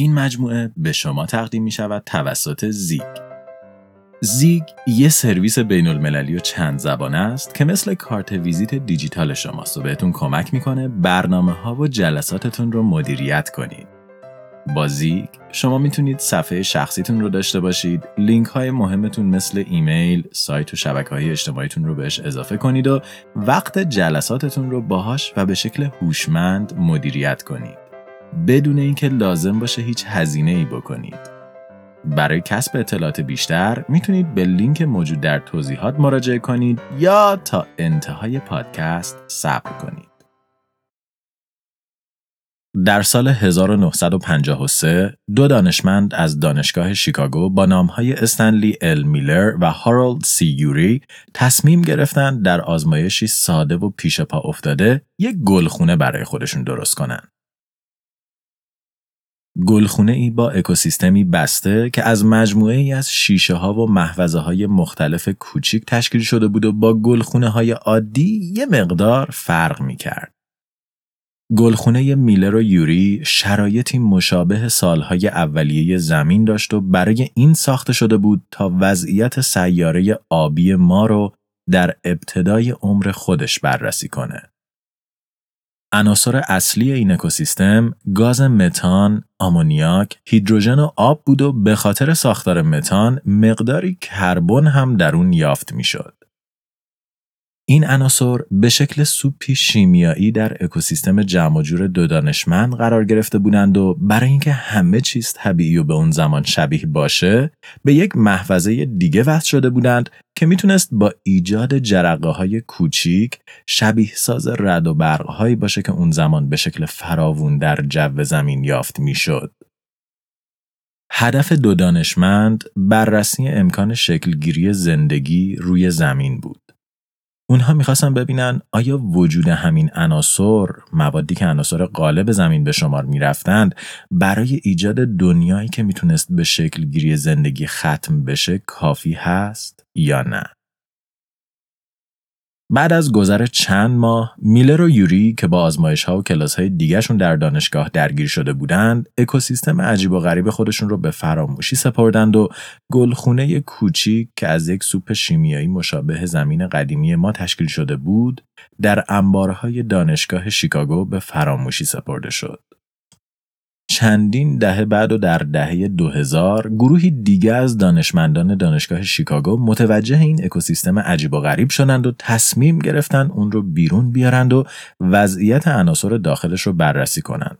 این مجموعه به شما تقدیم می شود توسط زیگ. زیگ یه سرویس بین المللی و چند زبانه است که مثل کارت ویزیت دیجیتال شماست و بهتون کمک می‌کنه برنامه ها و جلساتتون رو مدیریت کنید. با زیگ شما می‌تونید صفحه شخصیتون رو داشته باشید لینک های مهمتون مثل ایمیل سایت و شبکه های اجتماعیتون رو بهش اضافه کنید و وقت جلساتتون رو باهاش و به شکل هوشمند مدیریت کنید بدون اینکه لازم باشه هیچ هزینه ای بکنید برای کسب اطلاعات بیشتر می‌تونید به لینک موجود در توضیحات مراجعه کنید یا تا انتهای پادکست صبر کنید در سال 1953 دو دانشمند از دانشگاه شیکاگو با نامهای استنلی ال میلر و هارولد سی یوری تصمیم گرفتند در آزمایشی ساده و پیش پا افتاده یک گلخونه برای خودشون درست کنند. گلخونه ای با اکوسیستمی بسته که از مجموعه ای از شیشه ها و محوزه های مختلف کوچیک تشکیل شده بود و با گلخونه های عادی یه مقدار فرق می کرد. گلخونه میلر و یوری شرایطی مشابه سالهای اولیه زمین داشت و برای این ساخته شده بود تا وضعیت سیاره آبی ما رو در ابتدای عمر خودش بررسی کنه. عناصر اصلی این اکوسیستم گاز متان، آمونیاک، هیدروژن و آب بود و به خاطر ساختار متان مقداری کربن هم در اون یافت می‌شد. این عناصر به شکل سوپی شیمیایی در اکوسیستم جمع جور دو دانشمند قرار گرفته بودند و برای اینکه همه چیز طبیعی و به اون زمان شبیه باشه به یک محفظه دیگه وصل شده بودند که می‌تونست با ایجاد جرقه های کوچیک شبیه ساز رد و برق هایی باشه که اون زمان به شکل فراوون در جو زمین یافت می‌شد. هدف دو دانشمند بررسی امکان شکلگیری زندگی روی زمین بود. اونها می‌خواستن ببینن آیا وجود همین عناصر موادی که عناصر غالب زمین به شمار می‌رفتند برای ایجاد دنیایی که می‌تونست به شکل گیری زندگی ختم بشه کافی هست یا نه؟ بعد از گذر چند ماه میلر و یوری که با آزمایش ها و کلاس های دیگرشون در دانشگاه درگیر شده بودند اکوسیستم عجیب و غریب خودشون رو به فراموشی سپردند و گلخونه کوچیک که از یک سوپ شیمیایی مشابه زمین قدیمی ما تشکیل شده بود در انبارهای دانشگاه شیکاگو به فراموشی سپرده شد. چندین دهه بعد و در دهه 2000 گروهی دیگه از دانشمندان دانشگاه شیکاگو متوجه این اکوسیستم عجیب و غریب شدند و تصمیم گرفتن اون رو بیرون بیارند و وضعیت عناصر داخلش رو بررسی کنند.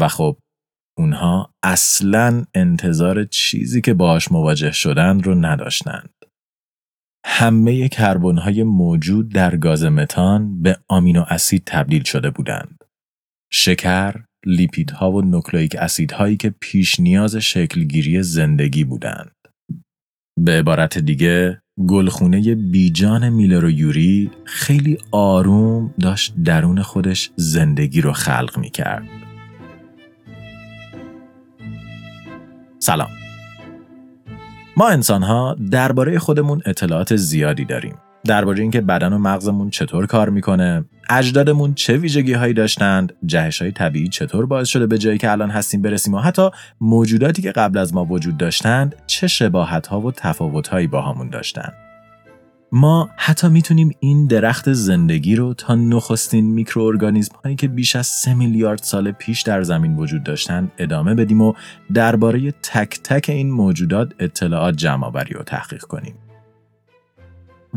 و خب اونها اصلا انتظار چیزی که باهاش مواجه شدند رو نداشتند. همه کربن های موجود در گاز متان به آمینو اسید تبدیل شده بودند. شکر، لیپیدها و نوکلئیک اسیدهایی که پیش نیاز شکلگیری زندگی بودند. به عبارت دیگه گلخونه بیجان میلر و یوری خیلی آروم داشت درون خودش زندگی رو خلق می کرد. سلام ما انسان ها درباره خودمون اطلاعات زیادی داریم درباره اینکه بدن و مغزمون چطور کار می‌کنه اجدادمون چه ویژگی هایی داشتند جهش های طبیعی چطور باعث شده به جایی که الان هستیم برسیم و حتی موجوداتی که قبل از ما وجود داشتند چه شباهت ها و تفاوت هایی با همون داشتند ما حتی می‌تونیم این درخت زندگی رو تا نخستین میکروارگانیسم هایی که بیش از سه میلیارد سال پیش در زمین وجود داشتند ادامه بدیم و درباره تک تک این موجودات اطلاعات جمع و تحقیق کنیم.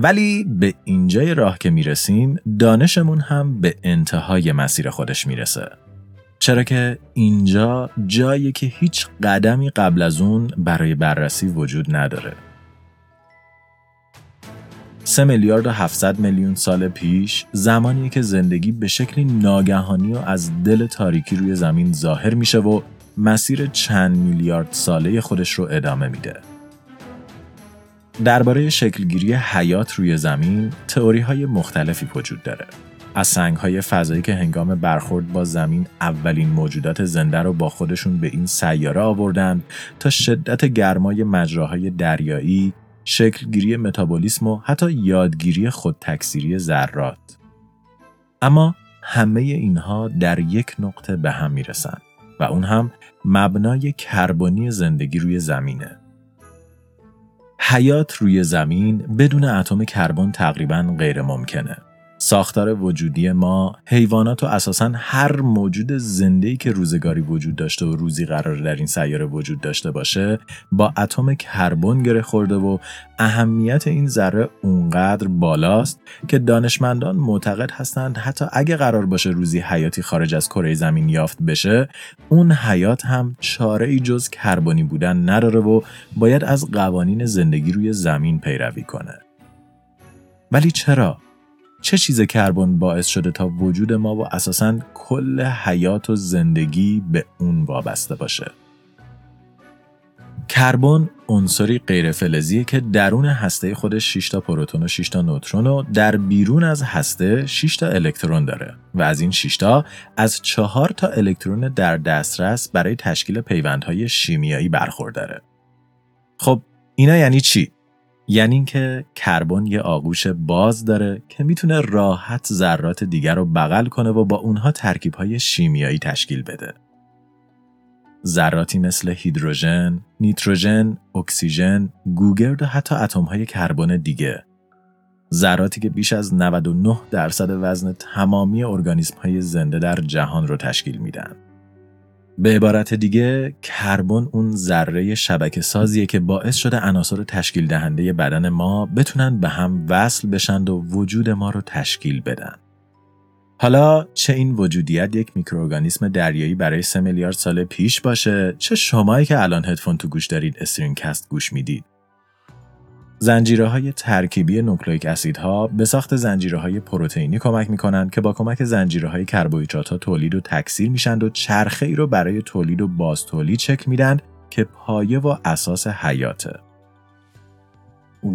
ولی به اینجای راه که می‌رسیم دانشمون هم به انتهای مسیر خودش می‌رسه. چرا که اینجا جایی که هیچ قدمی قبل از اون برای بررسی وجود نداره. سه میلیارد و 700 میلیون سال پیش زمانی که زندگی به شکلی ناگهانی و از دل تاریکی روی زمین ظاهر میشه و مسیر چند میلیارد ساله خودش رو ادامه میده. درباره شکلگیری حیات روی زمین تئوری های مختلفی وجود داره. از سنگ های فضایی که هنگام برخورد با زمین اولین موجودات زنده رو با خودشون به این سیاره آوردند تا شدت گرمای مجراهای دریایی، شکلگیری متابولیسم و حتی یادگیری خودتکثیری ذرات. اما همه اینها در یک نقطه به هم می‌رسند. و اون هم مبنای کربنی زندگی روی زمینه. حیات روی زمین بدون اتم کربن تقریبا غیر ممکنه. ساختار وجودی ما حیوانات و اساسا هر موجود زنده‌ای که روزگاری وجود داشته و روزی قرار در این سیاره وجود داشته باشه با اتم کربن گره خورده و اهمیت این ذره اونقدر بالاست که دانشمندان معتقد هستند حتی اگه قرار باشه روزی حیاتی خارج از کره زمین یافت بشه اون حیات هم چاره ای جز کربنی بودن نداره و باید از قوانین زندگی روی زمین پیروی کنه. ولی چرا؟ چه چیز کربن باعث شده تا وجود ما و اساسا کل حیات و زندگی به اون وابسته باشه کربن عنصری غیر فلزیه که درون هسته خودش 6 تا پروتون و 6 تا نوترون و در بیرون از هسته 6 تا الکترون داره و از این 6 تا از 4 تا الکترون در دسترس برای تشکیل پیوندهای شیمیایی برخورداره. خب اینا یعنی چی؟ یعنی اینکه کربن یه آغوش باز داره که می‌تونه راحت ذرات دیگر رو بغل کنه و با اونها ترکیبهای شیمیایی تشکیل بده. ذراتی مثل هیدروژن، نیتروژن، اکسیژن، گوگرد و حتی اتمهای کربن دیگه. ذراتی که بیش از 99 درصد وزن تمامی ارگانیسم های زنده در جهان رو تشکیل میدن. به عبارت دیگه کربن اون ذره شبکه سازیه که باعث شده عناصر تشکیل دهنده بدن ما بتونن به هم وصل بشن و وجود ما رو تشکیل بدن. حالا چه این وجودیت یک میکروارگانیسم دریایی برای سه میلیارد سال پیش باشه چه شمایی که الان هدفون تو گوش دارید استرینکست گوش می‌دید زنجیره های ترکیبی نوکلئیک اسیدها به ساخت زنجیره های پروتئینی کمک می‌کنند که با کمک زنجیره های کربوهیدرات ها تولید و تکثیر میشند و چرخه ای رو برای تولید و باز تولید چک میدن که پایه و اساس حیاته.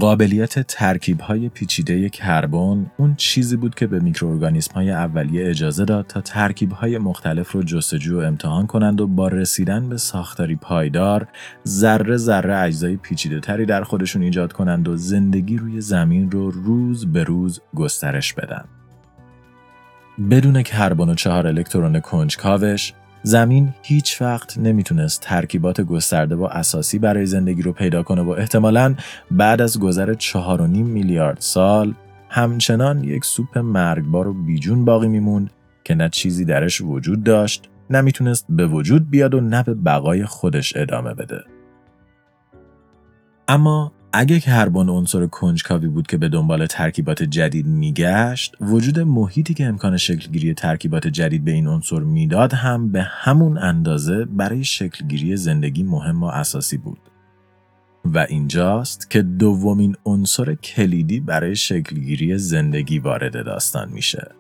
قابلیت ترکیب های پیچیده کربن اون چیزی بود که به میکروارگانیسم های اولیه اجازه داد تا ترکیب های مختلف رو جستجو و امتحان کنند و با رسیدن به ساختاری پایدار ذره ذره اجزای پیچیده تری در خودشون ایجاد کنند و زندگی روی زمین رو روز به روز گسترش بدن. بدون کربن و چهار الکترون کنجکاوش زمین هیچ وقت نمی‌تونست ترکیبات گسترده و اساسی برای زندگی رو پیدا کنه و احتمالا بعد از گذر 4.5 میلیارد سال همچنان یک سوپ مرگبار و بیجون باقی میموند که نه چیزی درش وجود داشت نه می‌تونست به وجود بیاد و نه به بقای خودش ادامه بده. اما اگه کربن عنصر کنجکاوی بود که به دنبال ترکیبات جدید میگشت وجود محیطی که امکان شکلگیری ترکیبات جدید به این عنصر می‌داد هم به همون اندازه برای شکلگیری زندگی مهم و اساسی بود. و اینجاست که دومین عنصر کلیدی برای شکلگیری زندگی وارد داستان میشه.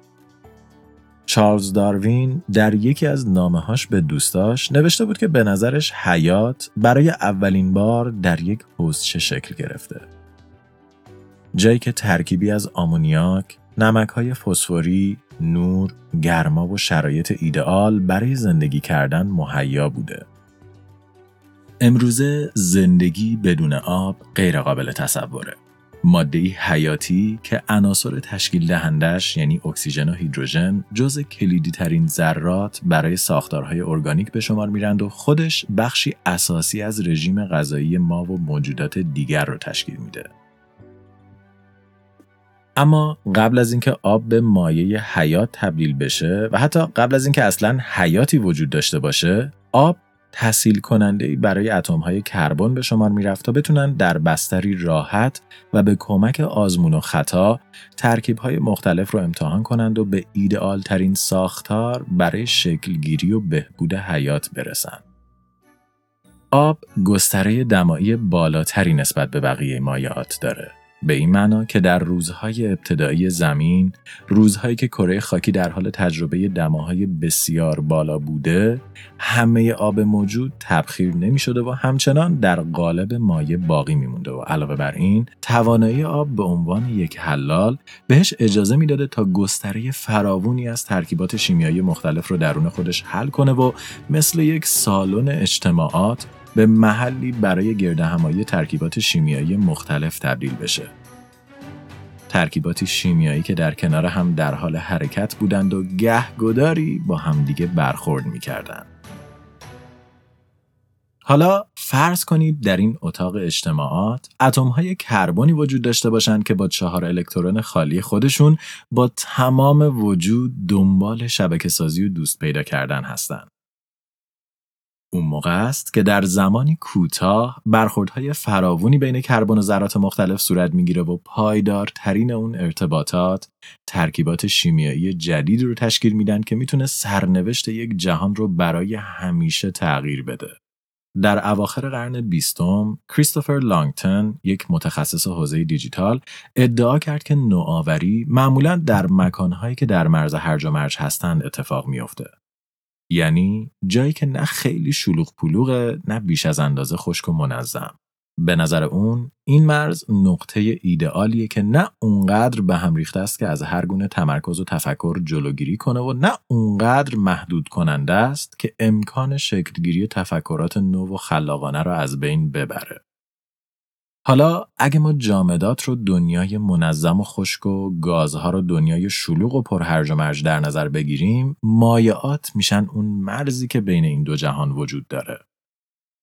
چارلز داروین در یکی از نامه‌هاش به دوستاش نوشته بود که به نظرش حیات برای اولین بار در یک حوزچه شکل گرفته. جایی که ترکیبی از آمونیاک، نمک‌های فسفوری، نور، گرما و شرایط ایدئال برای زندگی کردن مهیا بوده. امروزه زندگی بدون آب غیرقابل تصوره. ماده حیاتی که عناصر تشکیل دهندش یعنی اکسیژن و هیدروژن جز کلیدی ترین ذرات برای ساختارهای ارگانیک به شمار میرند و خودش بخشی اساسی از رژیم غذایی ما و موجودات دیگر رو تشکیل میده. اما قبل از اینکه آب به مایه حیات تبدیل بشه و حتی قبل از اینکه اصلا حیاتی وجود داشته باشه آب تحصیل کننده برای اتم های کربن به شمار می‌رفت تا بتونن در بستری راحت و به کمک آزمون و خطا ترکیب های مختلف رو امتحان کنند و به ایدئال ترین ساختار برای شکلگیری و بهبود حیات برسند. آب گستره دمایی بالاتری نسبت به بقیه مایعات داره به این معنا که در روزهای ابتدایی زمین روزهایی که کره خاکی در حال تجربه دماهای بسیار بالا بوده همه آب موجود تبخیر نمی شده و همچنان در قالب مایع باقی می مونده و علاوه بر این توانایی آب به عنوان یک حلال بهش اجازه می‌داده تا گستره فراوونی از ترکیبات شیمیایی مختلف رو درون خودش حل کنه و مثل یک سالن اجتماعات به محلی برای گردهمایی ترکیبات شیمیایی مختلف تبدیل بشه. ترکیباتی شیمیایی که در کنار هم در حال حرکت بودند و گهگداری با همدیگه برخورد می‌کردند. حالا فرض کنید در این اتاق اجتماعات اتم های کربنی وجود داشته باشند که با چهار الکترون خالی خودشون با تمام وجود دنبال شبکه سازی و دوست پیدا کردن هستند. اون موقع است که در زمانی کوتاه برخوردهای فراوونی بین کربن و ذرات مختلف صورت می‌گیره و پایدارترین اون ارتباطات ترکیبات شیمیایی جدیدی رو تشکیل میدن که می‌تونه سرنوشت یک جهان رو برای همیشه تغییر بده. در اواخر قرن بیستم کریستوفر لانگتن یک متخصص حوزه دیجیتال ادعا کرد که نوآوری معمولا در مکانهایی که در مرز هرج و مرج هستند اتفاق میافته. یعنی جایی که نه خیلی شلوغ پلوغه نه بیش از اندازه خشک و منظم. به نظر اون این مرز نقطه ایدئالیه که نه اونقدر به هم ریخته است که از هر گونه تمرکز و تفکر جلوگیری کنه و نه اونقدر محدود کننده است که امکان شکلگیری تفکرات نو و خلاقانه را از بین ببره. حالا اگه ما جامدات رو دنیای منظم و خشک و گازها رو دنیای شلوغ و پرهرج و مرج در نظر بگیریم مایعات میشن اون مرزی که بین این دو جهان وجود داره.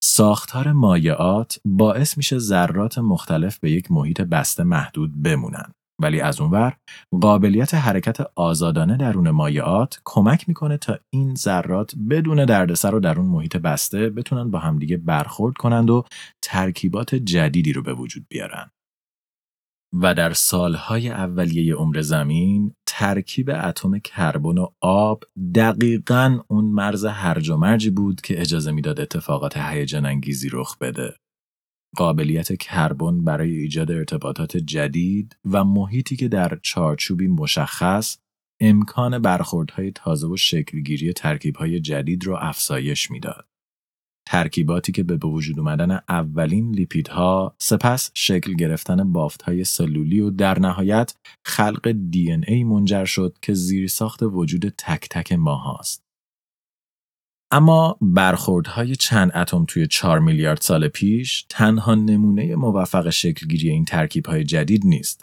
ساختار مایعات باعث میشه ذرات مختلف به یک محیط بسته محدود بمونن. ولی از اونور قابلیت حرکت آزادانه درون مایعات کمک می‌کنه تا این ذرات بدون دردسر و در اون محیط بسته بتونن با همدیگه برخورد کنند و ترکیبات جدیدی رو به وجود بیارن. و در سالهای اولیه عمر زمین ترکیب اتم کربن و آب دقیقا اون مرز هرج و مرجی بود که اجازه می‌داد اتفاقات هیجان انگیزی رخ بده. قابلیت کربن برای ایجاد ارتباطات جدید و محیطی که در چارچوبی مشخص امکان برخوردهای تازه و شکلگیری ترکیبهای جدید را افزایش می‌داد. ترکیباتی که به وجود اومدن اولین لیپیدها سپس شکل گرفتن بافتهای سلولی و در نهایت خلق ای منجر شد که زیرساخت وجود تک تک ما هاست. اما برخوردهای چند اتم توی 4 میلیارد سال پیش تنها نمونه موفق شکلگیری این ترکیبهای جدید نیست.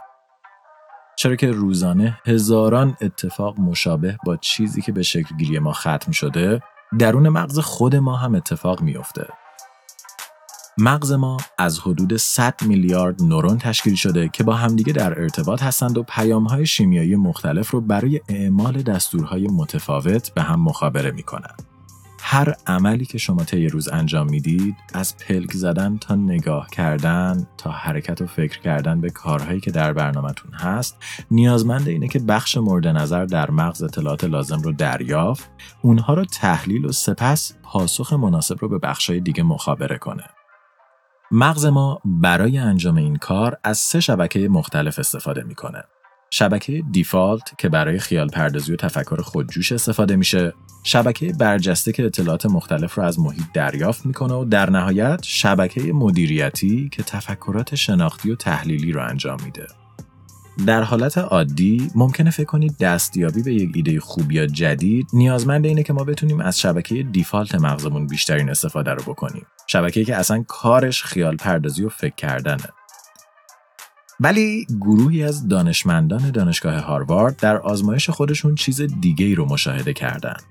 چرا که روزانه هزاران اتفاق مشابه با چیزی که به شکلگیری ما ختم شده درون مغز خود ما هم اتفاق میافته. مغز ما از حدود 100 میلیارد نورون تشکیل شده که با همدیگه در ارتباط هستند و پیامهای شیمیایی مختلف رو برای اعمال دستورهای متفاوت به هم مخابره می‌کنند. هر عملی که شما طی روز انجام می‌دید از پلک زدن تا نگاه کردن تا حرکت و فکر کردن به کارهایی که در برنامهتون هست نیازمند اینه که بخش مورد نظر در مغز اطلاعات لازم رو دریافت اونها رو تحلیل و سپس پاسخ مناسب رو به بخشهای دیگه مخابره کنه. مغز ما برای انجام این کار از سه شبکه مختلف استفاده می‌کنه. شبکه دیفالت که برای خیال پردازی و تفکر خودجوش استفاده میشه. شبکه برجسته که اطلاعات مختلف رو از محیط دریافت می‌کنه و در نهایت شبکه مدیریتی که تفکرات شناختی و تحلیلی رو انجام میده. در حالت عادی ممکنه فکر کنید دستیابی به یک ایده خوب یا جدید نیازمند اینه که ما بتونیم از شبکه دیفالت مغزمون بیشترین استفاده رو بکنیم. شبکه‌ای که اصلا کارش خیال پردازی و فکر کردنه. ولی گروهی از دانشمندان دانشگاه هاروارد در آزمایش خودشون چیز دیگه ای رو مشاهده کردند.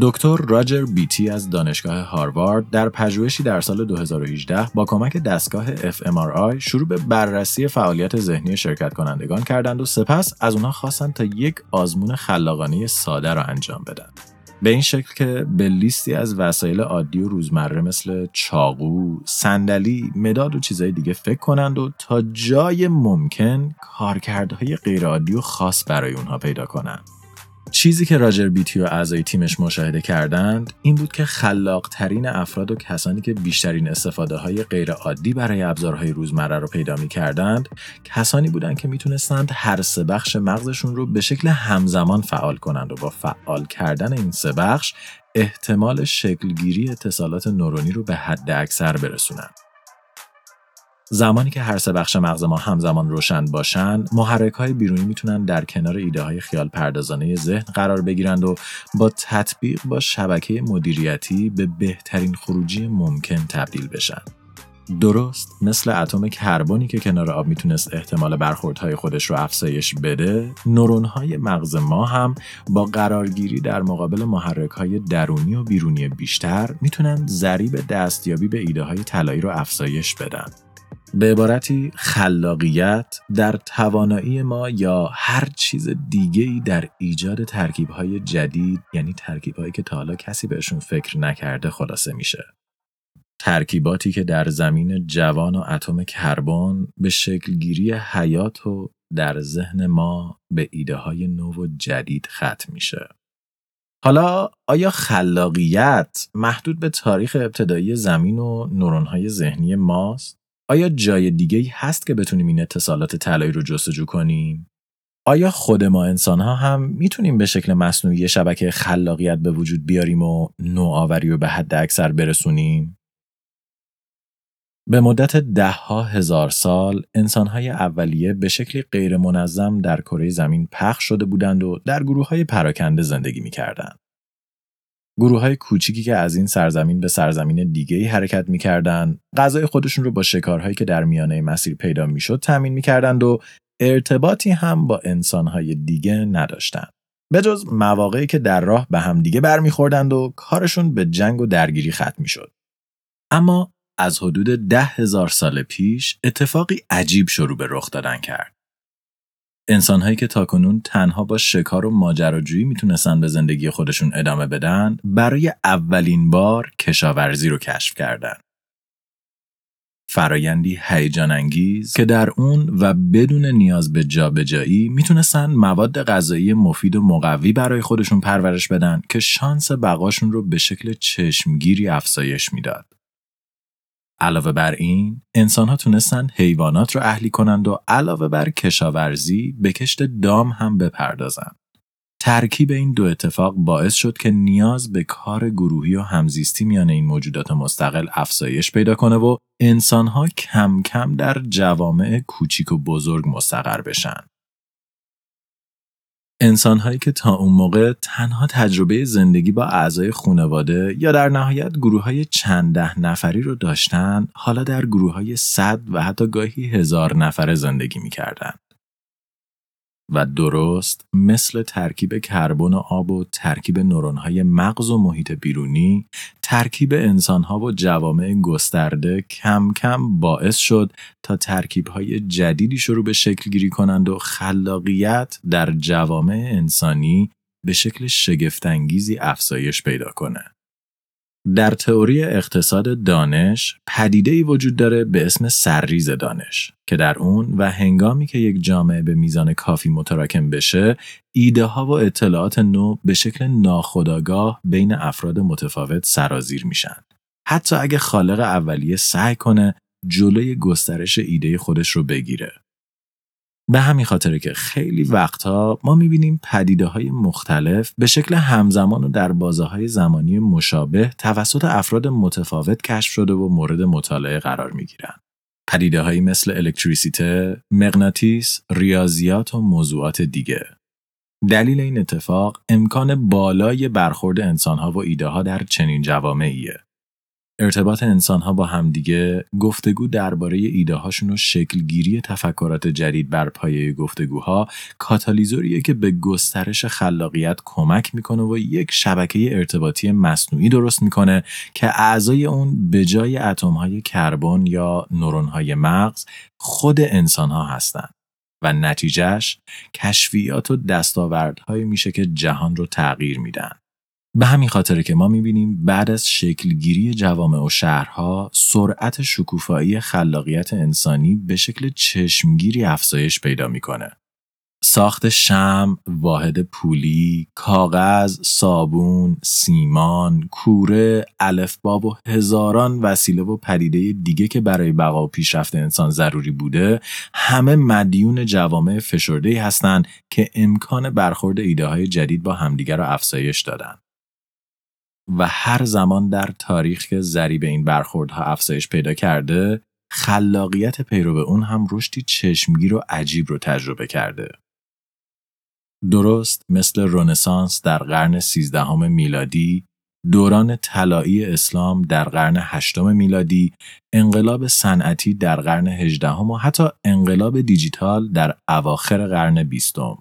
دکتر راجر بیتی از دانشگاه هاروارد در پژوهشی در سال 2018 با کمک دستگاه fMRI شروع به بررسی فعالیت ذهنی شرکت کنندگان کردند و سپس از اونها خواستند تا یک آزمون خلاقانه ساده را انجام بدن. به این شکل که به لیستی از وسایل عادی و روزمره مثل چاقو، صندلی، مداد و چیزهای دیگه فکر کنند و تا جای ممکن کارکردهای غیرعادی و خاص برای اونها پیدا کنند. چیزی که راجر بیتی و اعضای تیمش مشاهده کردند این بود که خلاق ترین افراد و کسانی که بیشترین استفاده های غیر عادی برای ابزارهای روزمره رو پیدا می کردند کسانی بودند که می‌تونستند هر سه بخش مغزشون رو به شکل همزمان فعال کنند و با فعال کردن این سه بخش احتمال شکلگیری اتصالات نورونی رو به حد اکثر برسونند. زمانی که هر سه بخش مغز ما همزمان روشن باشن محرک های بیرونی می‌تونن در کنار ایده های خیال پردازانه ذهن قرار بگیرند و با تطبیق با شبکه مدیریتی به بهترین خروجی ممکن تبدیل بشن. درست مثل اتم کربنی که کنار آب می‌تونست احتمال برخوردهای خودش رو افزایش بده نورونهای مغز ما هم با قرارگیری در مقابل محرکهای درونی و بیرونی بیشتر می‌تونن ضریب دستیابی به ایده های طلایی رو افزایش بدن. به عبارتی خلاقیت در توانایی ما یا هر چیز دیگه ای در ایجاد ترکیب های جدید یعنی ترکیب هایی که تا حالا کسی بهشون فکر نکرده خلاصه میشه. ترکیباتی که در زمین جوان و اتم کربن به شکلگیری حیات و در ذهن ما به ایده های نو و جدید ختم میشه. حالا آیا خلاقیت محدود به تاریخ ابتدایی زمین و نورونهای ذهنی ماست؟ آیا جای دیگه هست که بتونیم این اتصالات طلایی رو جستجو کنیم؟ آیا خود ما انسان ها هم می‌تونیم به شکل مصنوعی شبکه خلاقیت به وجود بیاریم و نوآوری رو به حد اکثر برسونیم؟ به مدت ده ها هزار سال های اولیه به شکلی غیر منظم در کره زمین پخش شده بودند و در گروه های پراکنده زندگی می‌کردند. گروه های کوچیکی که از این سرزمین به سرزمین دیگه ای حرکت می‌کردند غذای خودشون رو با شکارهایی که در میانه مسیر پیدا می‌شد تامین می‌کردند و ارتباطی هم با انسانهای دیگه نداشتند. به جز مواقعی که در راه به هم دیگه برمیخوردند و کارشون به جنگ و درگیری ختم می‌شد. اما از حدود ده هزار سال پیش اتفاقی عجیب شروع به رخ دادن کرد. انسانهایی که تاکنون تنها با شکار و ماجراجویی می‌تونستن به زندگی خودشون ادامه بدن برای اولین بار کشاورزی رو کشف کردن. فرایندی هیجان انگیز که در اون و بدون نیاز به جابجایی می‌تونستن مواد غذایی مفید و مقوی برای خودشون پرورش بدن که شانس بقاشون رو به شکل چشمگیری افزایش می‌داد. علاوه بر این، انسان ها تونستن حیوانات رو اهلی کنند و علاوه بر کشاورزی به کشت دام هم بپردازند. ترکیب این دو اتفاق باعث شد که نیاز به کار گروهی و همزیستی میان این موجودات مستقل افزایش پیدا کنه و انسانها کم کم در جوامع کوچیک و بزرگ مستقر بشن. انسانهایی که تا اون موقع تنها تجربه زندگی با اعضای خانواده یا در نهایت گروه های چند ده نفری رو داشتن حالا در گروه های صد و حتی گاهی هزار نفره زندگی می‌کردند. و درست مثل ترکیب کربن و آب و ترکیب نورونهای مغز و محیط بیرونی ترکیب انسانها و جوامع گسترده کم کم باعث شد تا ترکیبهای جدیدی شروع به شکل گیری کنند و خلاقیت در جوامع انسانی به شکل شگفتانگیزی افزایش پیدا کنه. در تئوری اقتصاد دانش پدیده ای وجود داره به اسم سرریز دانش که در اون و هنگامی که یک جامعه به میزان کافی متراکم بشه ایده ها و اطلاعات نو به شکل ناخودآگاه بین افراد متفاوت سرازیر میشن. حتی اگه خالق اولیه سعی کنه جلوی گسترش ایده خودش رو بگیره. به همین خاطره که خیلی وقتها ما می‌بینیم پدیده های مختلف به شکل همزمان و در بازه های زمانی مشابه توسط افراد متفاوت کشف شده و مورد مطالعه قرار می‌گیرن. پدیده هایی مثل الکتریسیته، مغناطیس، ریاضیات و موضوعات دیگه. دلیل این اتفاق امکان بالای برخورد انسانها و ایده ها در چنین جوامعیه. ارتباط انسانها با همدیگه گفتگو درباره ایده هاشون و شکلگیری تفکرات جدید بر پایه گفتگوها کاتالیزوریه که به گسترش خلاقیت کمک می‌کنه و یک شبکه ارتباطی مصنوعی درست می‌کنه که اعضای اون به جای اتم های کربن یا نورون های مغز خود انسان ها هستند و نتیجهش کشفیات و دستاوردهایی میشه که جهان رو تغییر میدن. به همین خاطره که ما می‌بینیم بعد از شکلگیری جوامع و شهرها سرعت شکوفایی خلاقیت انسانی به شکل چشمگیری افزایش پیدا می‌کنه. ساخت شم، واحد پولی، کاغذ، صابون، سیمان، کوره، الفباب و هزاران وسیله و پدیده دیگه که برای بقا و پیشرفت انسان ضروری بوده همه مدیون جوامع فشرده هستند که امکان برخورد ایده های جدید با همدیگر را افزایش دادن. و هر زمان در تاریخ که ذریب این برخوردها افزایش پیدا کرده خلاقیت پیرو اون هم رشدی چشمگیر و عجیب رو تجربه کرده. درست مثل رونسانس در قرن سیزدهم میلادی دوران طلایی اسلام در قرن هشتم میلادی، انقلاب صنعتی در قرن هجدهم و حتی انقلاب دیجیتال در اواخر قرن بیستم.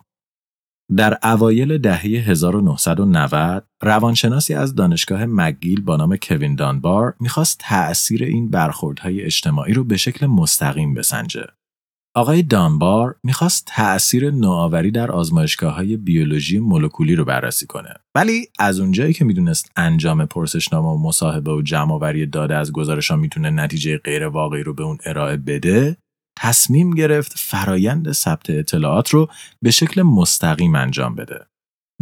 در اوایل دهه 1990 روانشناسی از دانشگاه مگیل با نام کوین دانبار می‌خواست تأثیر این برخوردهای اجتماعی رو به شکل مستقیم بسنجه. آقای دانبار می‌خواست تأثیر نوآوری در آزمایشگاه های بیولوژی مولکولی رو بررسی کنه ولی از اونجایی که می‌دونست انجام پرسشنامه و مصاحبه و جمعآوری داده از گزارش ها می‌تونه نتیجه غیر واقعی رو به اون ارائه بده تصمیم گرفت فرایند ثبت اطلاعات رو به شکل مستقیم انجام بده.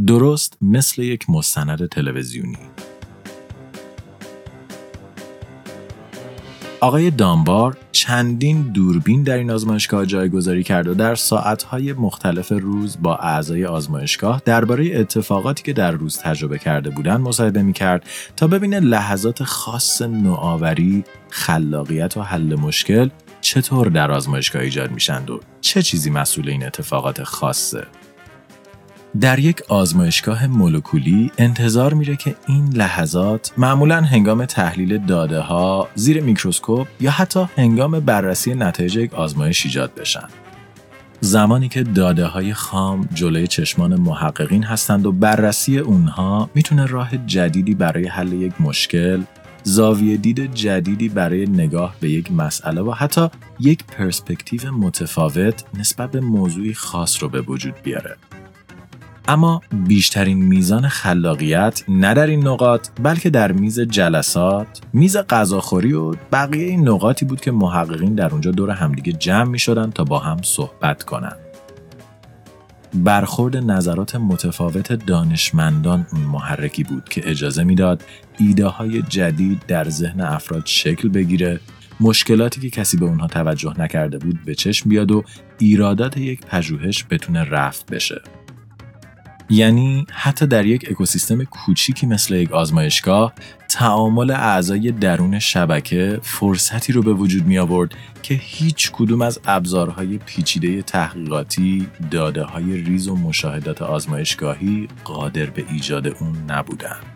درست مثل یک مستند تلویزیونی. آقای دانبار چندین دوربین در این آزمایشگاه جایگذاری کرد و در ساعتهای مختلف روز با اعضای آزمایشگاه درباره اتفاقاتی که در روز تجربه کرده بودند مصاحبه می‌کرد تا ببینه لحظات خاص نوآوری، خلاقیت و حل مشکل چطور در آزمایشگاه ایجاد میشند و چه چیزی مسئول این اتفاقات خاصه. در یک آزمایشگاه مولکولی انتظار میره که این لحظات معمولا هنگام تحلیل داده ها زیر میکروسکوپ یا حتی هنگام بررسی نتایج یک آزمایش ایجاد بشن. زمانی که داده های خام جلوی چشمان محققین هستند و بررسی اونها می‌تونه راه جدیدی برای حل یک مشکل، زاویه دید جدیدی برای نگاه به یک مسئله و حتی یک پرسپکتیو متفاوت نسبت به موضوعی خاص رو به وجود بیاره. اما بیشترین میزان خلاقیت نه در این نقاط بلکه در میز جلسات، میز غذاخوری و بقیه این نقاطی بود که محققین در اونجا دور همدیگه جمع می شدن تا با هم صحبت کنند. برخورد نظرات متفاوت دانشمندان اون محرکی بود که اجازه می‌داد ایده های جدید در ذهن افراد شکل بگیره. مشکلاتی که کسی به اونها توجه نکرده بود به چشم بیاد و ایرادات یک پژوهش بتونه رفت بشه. یعنی حتی در یک اکوسیستم کوچیکی مثل یک آزمایشگاه تعامل اعضای درون شبکه فرصتی رو به وجود می آورد که هیچ کدوم از ابزارهای پیچیده تحقیقاتی داده های ریز و مشاهدات آزمایشگاهی قادر به ایجاد اون نبودند.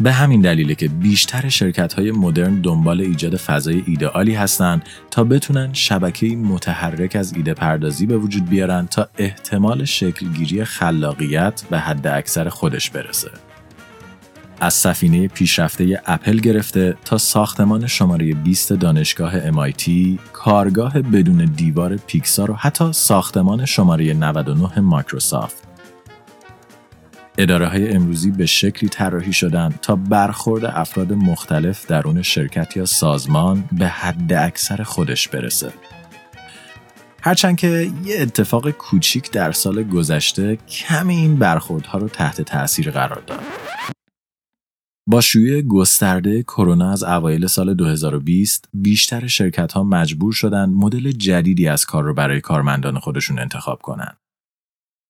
به همین دلیله که بیشتر شرکت های مدرن دنبال ایجاد فضای ایدئالی هستند تا بتونن شبکه متحرک از ایده پردازی به وجود بیارن تا احتمال شکلگیری خلاقیت به حد اکثر خودش برسه. از سفینه پیشرفته اپل گرفته تا ساختمان شماره 20 دانشگاه MIT، کارگاه بدون دیوار پیکسار و حتی ساختمان شماره 99 مایکروسافت اداره های امروزی به شکلی طراحی شدن تا برخورد افراد مختلف درون شرکت یا سازمان به حد اکثر خودش برسه. هرچند که یه اتفاق کوچیک در سال گذشته کمی این برخوردها رو تحت تاثیر قرار داد. با شیوع گسترده کرونا از اوایل سال 2020 بیشتر شرکت ها مجبور شدن مدل جدیدی از کار رو برای کارمندان خودشون انتخاب کنند.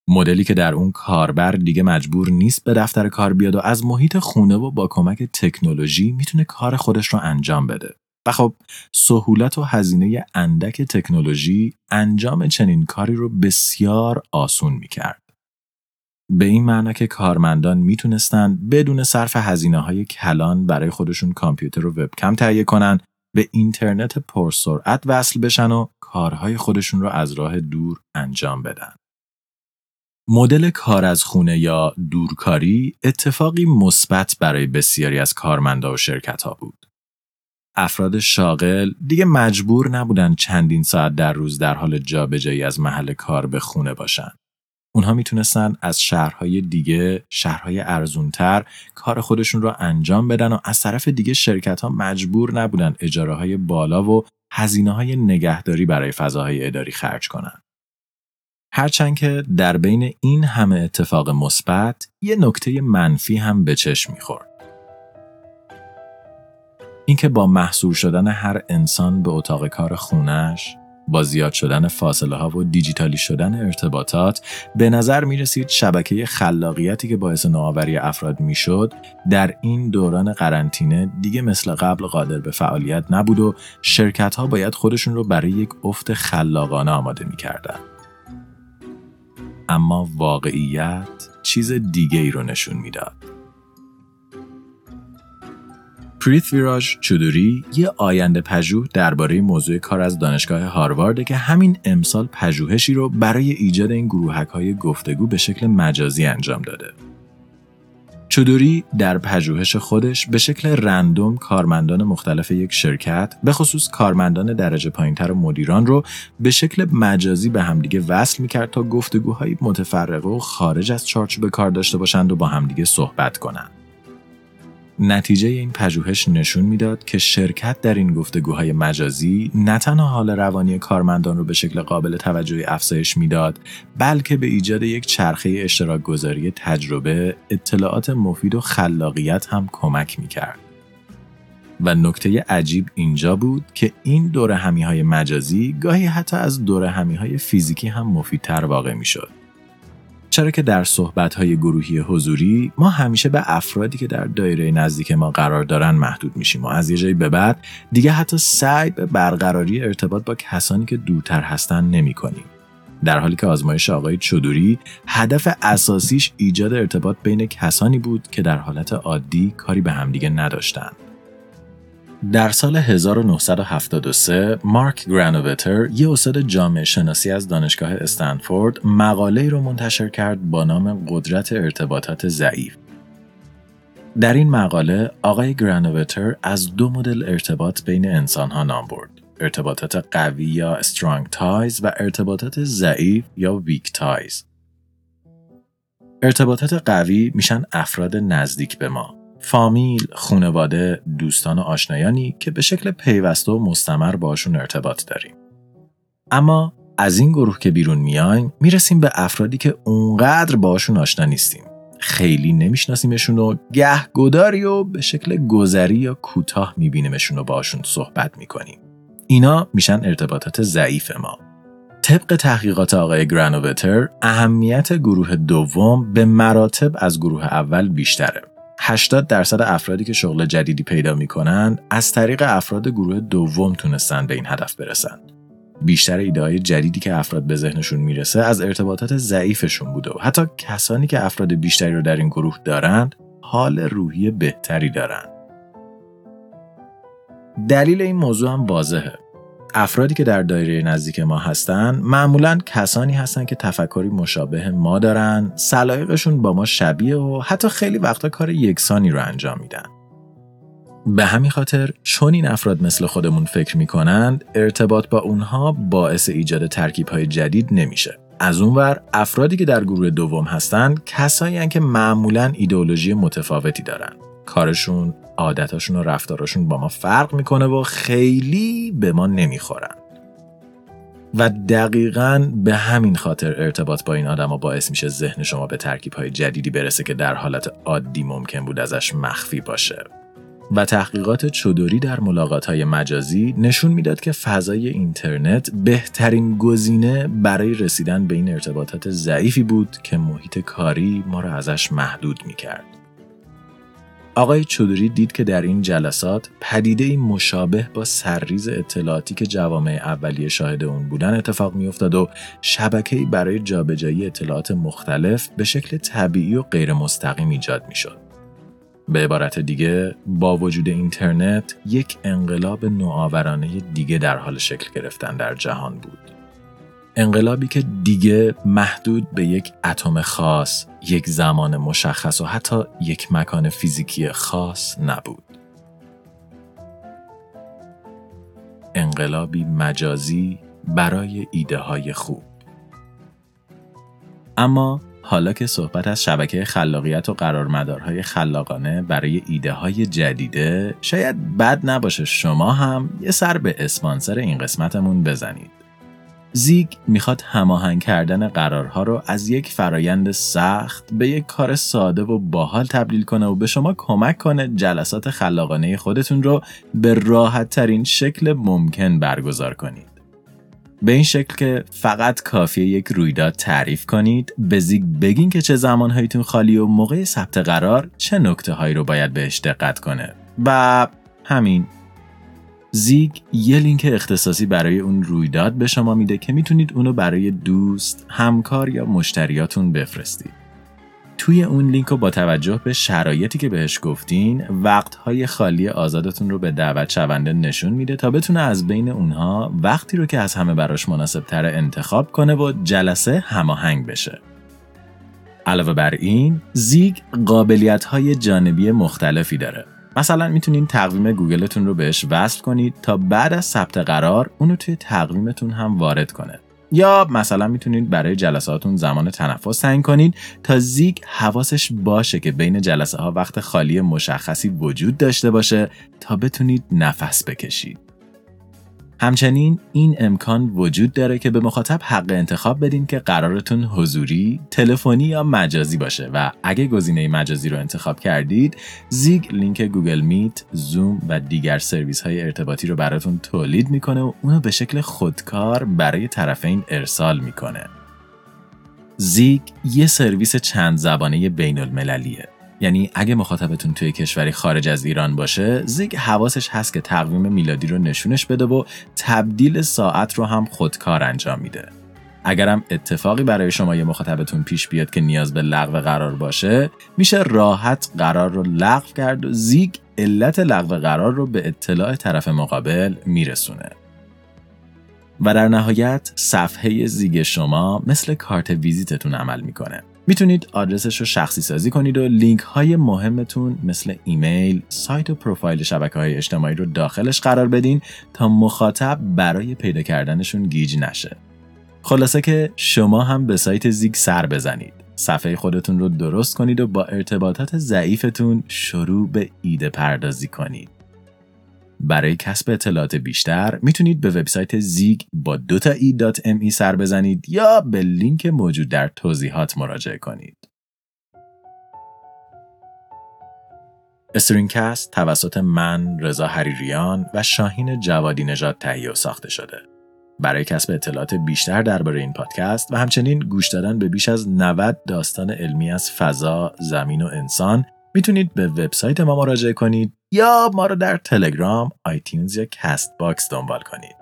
مدلی که در اون کاربر دیگه مجبور نیست به دفتر کار بیاد و از محیط خونه و با کمک تکنولوژی می‌تونه کار خودش رو انجام بده. و خب سهولت و هزینه اندک تکنولوژی انجام چنین کاری رو بسیار آسون می‌کرد. به این معنا که کارمندان می‌تونستن بدون صرف هزینه های کلان برای خودشون کامپیوتر و وبکم تهیه کنن به اینترنت پرسرعت وصل بشن و کارهای خودشون رو از راه دور انجام بدن. مدل کار از خونه یا دورکاری اتفاقی مثبت برای بسیاری از کارمندا و شرکت ها بود. افراد شاغل دیگه مجبور نبودن چندین ساعت در روز در حال جابجایی از محل کار به خونه باشن. اونها می‌تونستن از شهرهای دیگه، شهرهای ارزونتر کار خودشون رو انجام بدن و از طرف دیگه شرکت ها مجبور نبودن اجاره های بالا و هزینه های نگهداری برای فضاهای اداری خرج کنن. هرچند که در بین این همه اتفاق مثبت یه نکته منفی هم به چشم می‌خورد. اینکه با محصول شدن هر انسان به اتاق کار خونش با زیاد شدن فاصله ها و دیجیتالی شدن ارتباطات به نظر می رسید شبکه خلاقیتی که باعث نوآوری افراد می شد در این دوران قرنطینه دیگه مثل قبل قادر به فعالیت نبود و شرکت ها باید خودشون رو برای یک افت خلاقانه آماده می کردن. اما واقعیت چیز دیگه ای رو نشون می‌داد. پریتویراج چودوری یه آینده پژوه درباره موضوع کار از دانشگاه هاروارد که همین امسال پژوهشی رو برای ایجاد این گروهک های گفتگو به شکل مجازی انجام داده. چودوری در پژوهش خودش به شکل رندوم کارمندان مختلف یک شرکت به خصوص کارمندان درجه پایینتر و مدیران رو به شکل مجازی به همدیگه وصل می‌کرد تا گفتگوهای متفرقه و خارج از چارچوب کار داشته باشند و با همدیگه صحبت کنند. نتیجه این پژوهش نشون می‌داد که شرکت در این گفتگوهای مجازی نه تنها حال روانی کارمندان رو به شکل قابل توجهی افزایش می‌داد بلکه به ایجاد یک چرخه اشتراک گذاری تجربه اطلاعات مفید و خلاقیت هم کمک می‌کرد و نکته عجیب اینجا بود که این دور همی های مجازی گاهی حتی از دور همی های فیزیکی هم مفیدتر واقع می شد. چرا که در صحبت‌های گروهی حضوری ما همیشه به افرادی که در دایره نزدیک ما قرار دارن محدود میشیم و از یه جایی به بعد دیگه حتی سعی به برقراری ارتباط با کسانی که دورتر هستن نمی کنیم. در حالی که آزمایش آقای چودوری هدف اساسیش ایجاد ارتباط بین کسانی بود که در حالت عادی کاری به همدیگه نداشتند. در سال 1973 مارک گرانووتر یه استاد جامعه شناسی از دانشگاه استنفورد مقاله رو منتشر کرد با نام قدرت ارتباطات ضعیف. در این مقاله آقای گرانووتر از دو مدل ارتباط بین انسان ها نام برد. ارتباطات قوی یا strong ties و ارتباطات ضعیف یا weak ties. ارتباطات قوی میشن افراد نزدیک به ما فامیل، خونواده، دوستان و آشنایانی که به شکل پیوسته و مستمر باشون ارتباط داریم. اما از این گروه که بیرون میایم می‌رسیم به افرادی که اونقدر باشون آشنا نیستیم. خیلی نمیشناسیمشون و گهگداری و به شکل گذری یا کوتاه میبینیمشون و باشون صحبت می‌کنیم. اینا میشن ارتباطات ضعیف ما. طبق تحقیقات آقای گرانووتر اهمیت گروه دوم به مراتب از گروه اول بیشتره 80 درصد افرادی که شغل جدیدی پیدا می‌کنن از طریق افراد گروه دوم تونستن به این هدف برسن. بیشتر ایده های جدیدی که افراد به ذهنشون می‌رسه از ارتباطات ضعیفشون بوده و حتی کسانی که افراد بیشتری رو در این گروه دارند حال روحی بهتری دارند. دلیل این موضوع هم واضحه. افرادی که در دایره نزدیک ما هستن معمولا کسانی هستند که تفکری مشابه ما دارن سلایقشون با ما شبیه و حتی خیلی وقتا کار یکسانی رو انجام میدن. به همین خاطر چون این افراد مثل خودمون فکر می‌کنند ارتباط با اونها باعث ایجاد ترکیب های جدید نمیشه. از اونور افرادی که در گروه دوم هستند کسایی که معمولا ایدئولوژی متفاوتی دارن. کارشون عادتاشون و رفتاراشون با ما فرق می‌کنه و خیلی به ما نمی‌خورن و دقیقا به همین خاطر ارتباط با این آدم باعث میشه ذهن شما به ترکیب های جدیدی برسه که در حالت عادی ممکن بود ازش مخفی باشه و تحقیقات چودوری در ملاقات های مجازی نشون می‌داد که فضای اینترنت بهترین گزینه برای رسیدن به این ارتباطات ضعیفی بود که محیط کاری ما را ازش محدود می‌کرد. آقای چودری دید که در این جلسات پدیده مشابه با سرریز اطلاعاتی که جوامع اولیه شاهد اون بودن اتفاق میافتاد و شبکه‌ای برای جابجایی اطلاعات مختلف به شکل طبیعی و غیر مستقیم ایجاد می‌شد. به عبارت دیگه با وجود اینترنت یک انقلاب نوآورانه دیگه در حال شکل گرفتن در جهان بود. انقلابی که دیگه محدود به یک اتم خاص، یک زمان مشخص و حتی یک مکان فیزیکی خاص نبود. انقلابی مجازی برای ایده های خوب. اما حالا که صحبت از شبکه خلاقیت و قرارمدارهای خلاقانه برای ایده های جدیده شاید بد نباشه شما هم یه سر به اسپانسر این قسمتمون بزنید. زیگ می‌خواد هماهنگ کردن قرارها رو از یک فرایند سخت به یک کار ساده و باحال تبدیل کنه و به شما کمک کنه جلسات خلاقانه خودتون رو به راحت ترین شکل ممکن برگزار کنید. به این شکل که فقط کافیه یک رویداد تعریف کنید به زیگ بگین که چه زمانهاییتون خالی و موقع ثبت قرار چه نکته هایی رو باید بهش دقت کنه و همین زیگ یه لینک اختصاصی برای اون رویداد به شما میده که می‌تونید اونو برای دوست، همکار یا مشتریاتون بفرستید. توی اون لینک رو با توجه به شرایطی که بهش گفتین وقتهای خالی آزادتون رو به دعوت شونده نشون میده تا بتونه از بین اونها وقتی رو که از همه براش مناسب تر انتخاب کنه و جلسه هماهنگ بشه. علاوه بر این زیگ قابلیت های جانبی مختلفی داره مثلا می‌تونین تقویم گوگلتون رو بهش وصل کنید تا بعد از ثبت قرار اونو توی تقویمتون هم وارد کنه. یا مثلا می‌تونید برای جلساتون زمان تنفس تعیین کنید تا زیگ حواسش باشه که بین جلسه ها وقت خالی مشخصی وجود داشته باشه تا بتونید نفس بکشید. همچنین این امکان وجود داره که به مخاطب حق انتخاب بدین که قرارتون حضوری، تلفنی یا مجازی باشه و اگه گزینه مجازی رو انتخاب کردید، زیگ لینک گوگل میت، زوم و دیگر سرویس های ارتباطی رو براتون تولید می‌کنه و اونو به شکل خودکار برای طرفین ارسال می‌کنه. زیگ یه سرویس چند زبانه بین المللیه یعنی اگه مخاطبتون توی کشوری خارج از ایران باشه زیگ حواسش هست که تقویم میلادی رو نشونش بده و تبدیل ساعت رو هم خودکار انجام میده. اگرم اتفاقی برای شما یا مخاطبتون پیش بیاد که نیاز به لغو قرار باشه میشه راحت قرار رو لغو کرد و زیگ علت لغو قرار رو به اطلاع طرف مقابل میرسونه. و در نهایت صفحه زیگ شما مثل کارت ویزیتتون عمل می‌کنه. می‌تونید آدرسش رو شخصی سازی کنید و لینک های مهمتون مثل ایمیل، سایت و پروفایل شبکه های اجتماعی رو داخلش قرار بدین تا مخاطب برای پیدا کردنشون گیج نشه. خلاصه که شما هم به سایت زیگ سر بزنید. صفحه خودتون رو درست کنید و با ارتباطات ضعیفتون شروع به ایده پردازی کنید. برای کسب اطلاعات بیشتر می‌تونید به وبسایت زیگ با دو تا ای سر بزنید یا به لینک موجود در توضیحات مراجعه کنید. استرینکست توسط من رضا حریریان و شاهین جوادی نژاد تهیه و ساخته شده. برای کسب اطلاعات بیشتر درباره این پادکست و همچنین گوش دادن به بیش از 90 داستان علمی از فضا، زمین و انسان می‌تونید به وبسایت ما مراجعه کنید یا ما رو در تلگرام، iTunes یا Castbox دنبال کنید.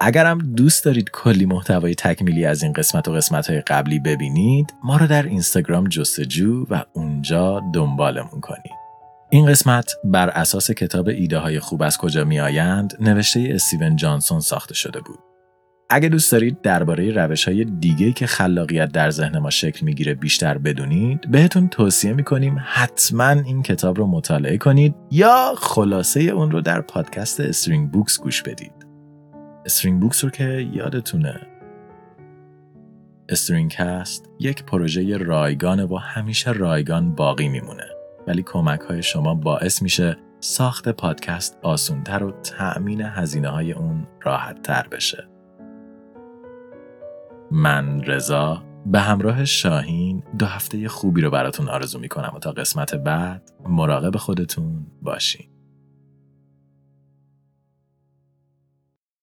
اگرم دوست دارید کلی محتوای تکمیلی از این قسمت و قسمت های قبلی ببینید ما رو در اینستاگرام جستجو و اونجا دنبالمون کنید. این قسمت بر اساس کتاب ایده های خوب از کجا می آیند نوشته استیون جانسون ساخته شده بود. اگه دوست دارید درباره روش های دیگه که خلاقیت در ذهن ما شکل می‌گیره بیشتر بدونید بهتون توصیه می‌کنیم حتما این کتاب رو مطالعه کنید یا خلاصه اون رو در پادکست StringBooks گوش بدید. StringBooks رو که یادتونه. StringCast یک پروژه رایگانه و همیشه رایگان باقی میمونه. ولی کمک های شما باعث میشه ساخت پادکست آسونتر و تأمین هزینه های اون راحت تر بشه. من رضا به همراه شاهین دو هفته خوبی رو براتون آرزو می‌کنم و تا قسمت بعد مراقب خودتون باشین.